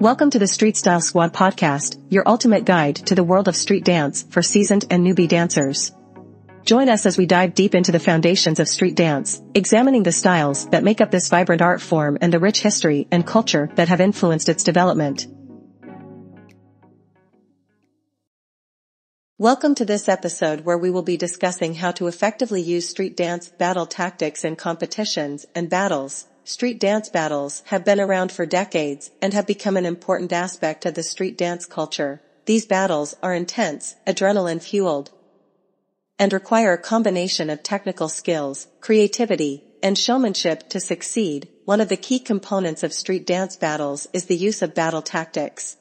Welcome to the Street Style Squad podcast, your ultimate guide to the world of street dance for seasoned and newbie dancers. Join us as we dive deep into the foundations of street dance, examining the styles that make up this vibrant art form and the rich history and culture that have influenced its development. Welcome to this episode where we will be discussing how to effectively use street dance battle tactics in competitions and battles Street dance battles have been around for decades and have become an important aspect of the street dance culture. These battles are intense, adrenaline fueled, and require a combination of technical skills, creativity, and showmanship to succeed. One of the key components of street dance battles is the use of battle tactics.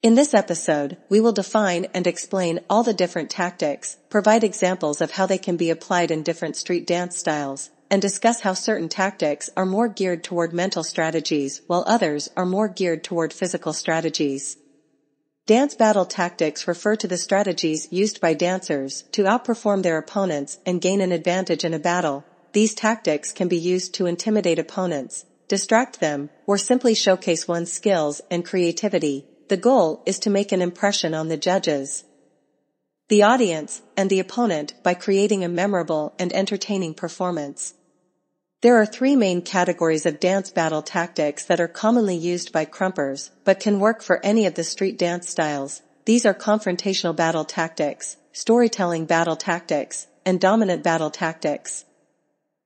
In this episode, we will define and explain all the different tactics, provide examples of how they can be applied in different street dance styles, and discuss how certain tactics are more geared toward mental strategies while others are more geared toward physical strategies. Dance battle tactics refer to the strategies used by dancers to outperform their opponents and gain an advantage in a battle. These tactics can be used to intimidate opponents, distract them, or simply showcase one's skills and creativity. The goal is to make an impression on the judges, the audience, and the opponent by creating a memorable and entertaining performance. There are three main categories of dance battle tactics that are commonly used by krumpers, but can work for any of the street dance styles. These are confrontational battle tactics, storytelling battle tactics, and dominant battle tactics.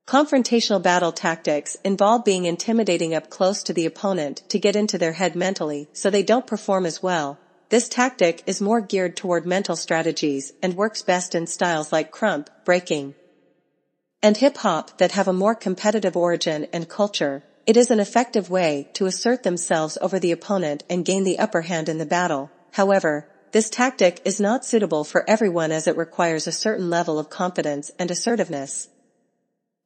Confrontational battle tactics involve being intimidating up close to the opponent to get into their head mentally so they don't perform as well. This tactic is more geared toward mental strategies and works best in styles like krump, breaking, and hip hop that have a more competitive origin and culture, it is an effective way to assert themselves over the opponent and gain the upper hand in the battle. However, this tactic is not suitable for everyone as it requires a certain level of confidence and assertiveness.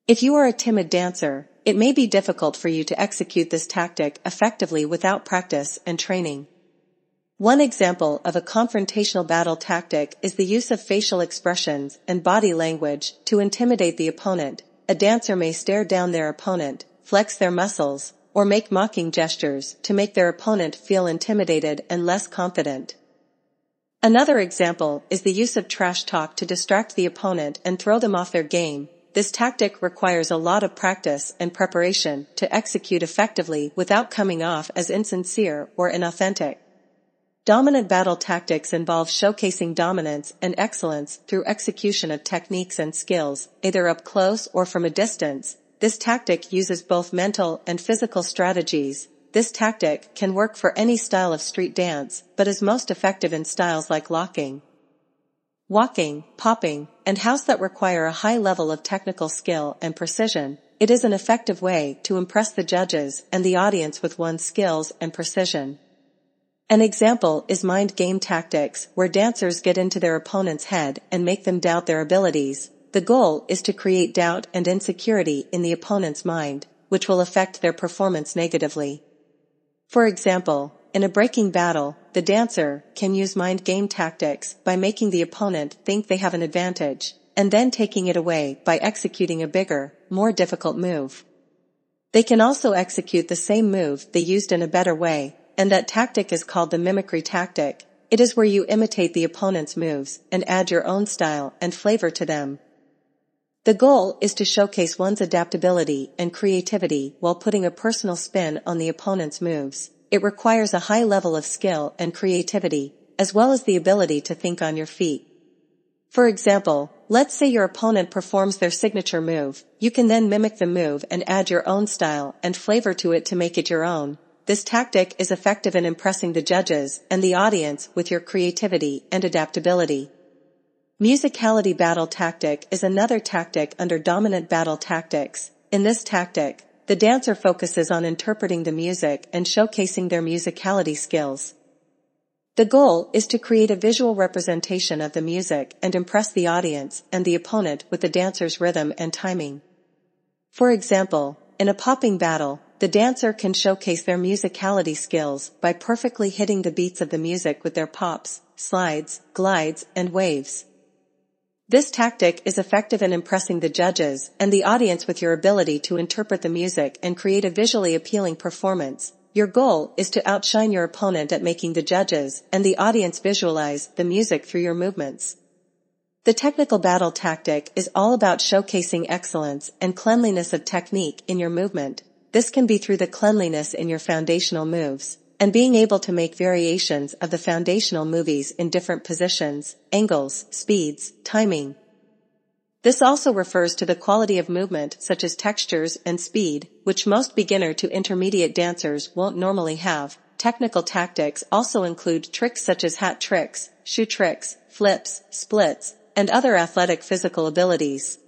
If you are a timid dancer, it may be difficult for you to execute this tactic effectively without practice and training. One example of a confrontational battle tactic is the use of facial expressions and body language to intimidate the opponent. A dancer may stare down their opponent, flex their muscles, or make mocking gestures to make their opponent feel intimidated and less confident. Another example is the use of trash talk to distract the opponent and throw them off their game. This tactic requires a lot of practice and preparation to execute effectively without coming off as insincere or inauthentic. Dominant battle tactics involve showcasing dominance and excellence through execution of techniques and skills, either up close or from a distance. This tactic uses both mental and physical strategies. This tactic can work for any style of street dance, but is most effective in styles like locking, waacking, popping, and house that require a high level of technical skill and precision. It is an effective way to impress the judges and the audience with one's skills and precision. An example is mind game tactics, where dancers get into their opponent's head and make them doubt their abilities. The goal is to create doubt and insecurity in the opponent's mind, which will affect their performance negatively. For example, in a breaking battle, the dancer can use mind game tactics by making the opponent think they have an advantage, and then taking it away by executing a bigger, more difficult move. They can also execute the same move they used in a better way, and that tactic is called the mimicry tactic. It is where you imitate the opponent's moves and add your own style and flavor to them. The goal is to showcase one's adaptability and creativity while putting a personal spin on the opponent's moves. It requires a high level of skill and creativity, as well as the ability to think on your feet. For example, let's say your opponent performs their signature move. You can then mimic the move and add your own style and flavor to it to make it your own. This tactic is effective in impressing the judges and the audience with your creativity and adaptability. Musicality battle tactic is another tactic under dominant battle tactics. In this tactic, the dancer focuses on interpreting the music and showcasing their musicality skills. The goal is to create a visual representation of the music and impress the audience and the opponent with the dancer's rhythm and timing. For example, in a popping battle, the dancer can showcase their musicality skills by perfectly hitting the beats of the music with their pops, slides, glides, and waves. This tactic is effective in impressing the judges and the audience with your ability to interpret the music and create a visually appealing performance. Your goal is to outshine your opponent at making the judges and the audience visualize the music through your movements. The technical battle tactic is all about showcasing excellence and cleanliness of technique in your movement. This can be through the cleanliness in your foundational moves and being able to make variations of the foundational movies in different positions, angles, speeds, timing. This also refers to the quality of movement such as textures and speed, which most beginner to intermediate dancers won't normally have. Technical tactics also include tricks such as hat tricks, shoe tricks, flips, splits, and other athletic physical abilities.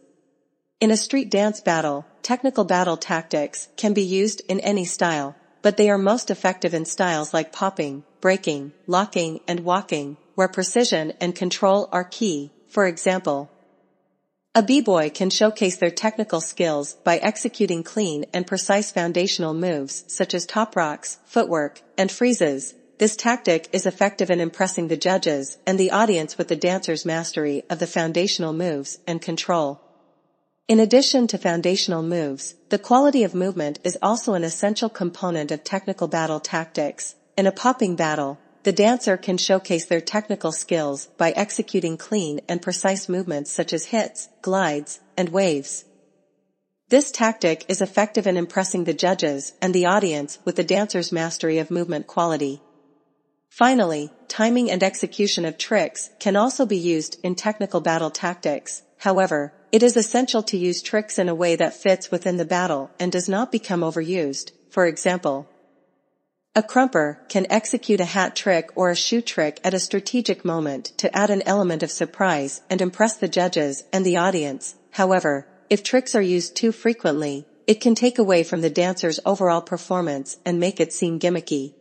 In a street dance battle, technical battle tactics can be used in any style, but they are most effective in styles like popping, breaking, locking, and waacking, where precision and control are key. For example, a b-boy can showcase their technical skills by executing clean and precise foundational moves such as top rocks, footwork, and freezes, this tactic is effective in impressing the judges and the audience with the dancer's mastery of the foundational moves and control. In addition to foundational moves, the quality of movement is also an essential component of technical battle tactics. In a popping battle, the dancer can showcase their technical skills by executing clean and precise movements such as hits, glides, and waves. This tactic is effective in impressing the judges and the audience with the dancer's mastery of movement quality. Finally, timing and execution of tricks can also be used in technical battle tactics. However, it is essential to use tricks in a way that fits within the battle and does not become overused. For example, a krumper can execute a hat trick or a shoe trick at a strategic moment to add an element of surprise and impress the judges and the audience. However, if tricks are used too frequently, it can take away from the dancer's overall performance and make it seem gimmicky.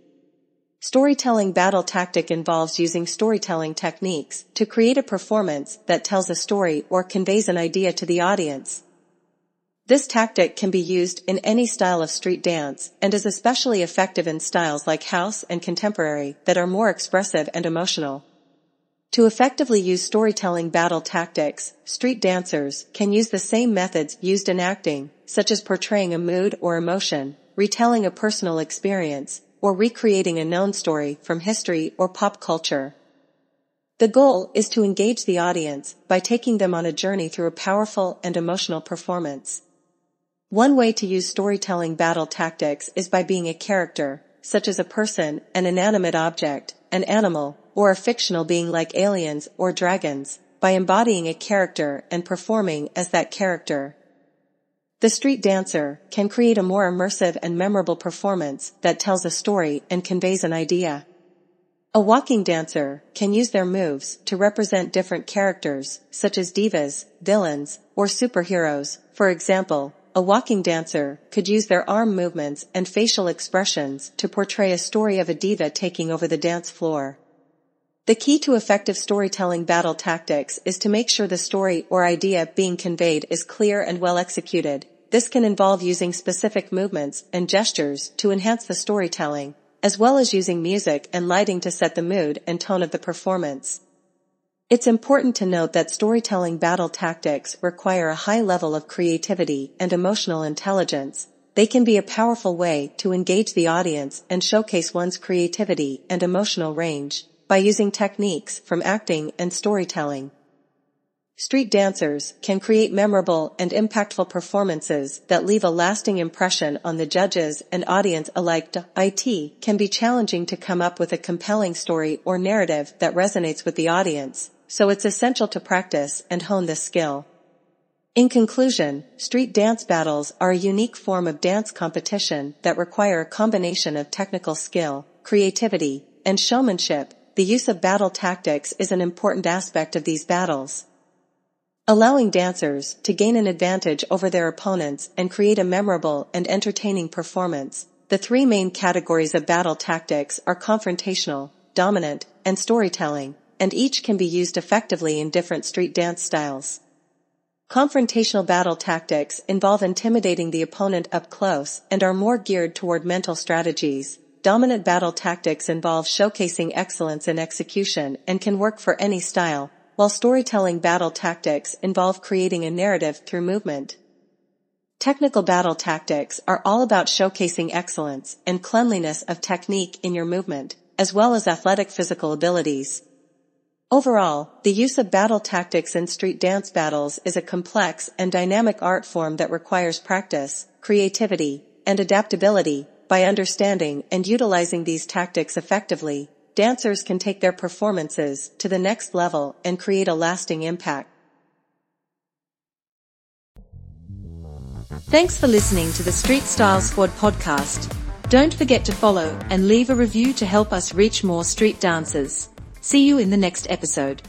Storytelling battle tactic involves using storytelling techniques to create a performance that tells a story or conveys an idea to the audience. This tactic can be used in any style of street dance and is especially effective in styles like house and contemporary that are more expressive and emotional. To effectively use storytelling battle tactics, street dancers can use the same methods used in acting, such as portraying a mood or emotion, retelling a personal experience, or recreating a known story from history or pop culture. The goal is to engage the audience by taking them on a journey through a powerful and emotional performance. One way to use storytelling battle tactics is by being a character, such as a person, an inanimate object, an animal, or a fictional being like aliens or dragons, by embodying a character and performing as that character. The street dancer can create a more immersive and memorable performance that tells a story and conveys an idea. A waacking dancer can use their moves to represent different characters, such as divas, villains, or superheroes. For example, a waacking dancer could use their arm movements and facial expressions to portray a story of a diva taking over the dance floor. The key to effective storytelling battle tactics is to make sure the story or idea being conveyed is clear and well executed, this can involve using specific movements and gestures to enhance the storytelling, as well as using music and lighting to set the mood and tone of the performance. It's important to note that storytelling battle tactics require a high level of creativity and emotional intelligence. They can be a powerful way to engage the audience and showcase one's creativity and emotional range by using techniques from acting and storytelling. Street dancers can create memorable and impactful performances that leave a lasting impression on the judges and audience alike. It can be challenging to come up with a compelling story or narrative that resonates with the audience, so it's essential to practice and hone this skill. In conclusion, street dance battles are a unique form of dance competition that require a combination of technical skill, creativity, and showmanship. The use of battle tactics is an important aspect of these battles allowing dancers to gain an advantage over their opponents and create a memorable and entertaining performance. The three main categories of battle tactics are confrontational, dominant, and storytelling, and each can be used effectively in different street dance styles. Confrontational battle tactics involve intimidating the opponent up close and are more geared toward mental strategies. Dominant battle tactics involve showcasing excellence in execution and can work for any style, while storytelling battle tactics involve creating a narrative through movement. Technical battle tactics are all about showcasing excellence and cleanliness of technique in your movement, as well as athletic physical abilities. Overall, the use of battle tactics in street dance battles is a complex and dynamic art form that requires practice, creativity, and adaptability. By understanding and utilizing these tactics effectively, dancers can take their performances to the next level and create a lasting impact. Thanks for listening to the Street Style Squad podcast. Don't forget to follow and leave a review to help us reach more street dancers. See you in the next episode.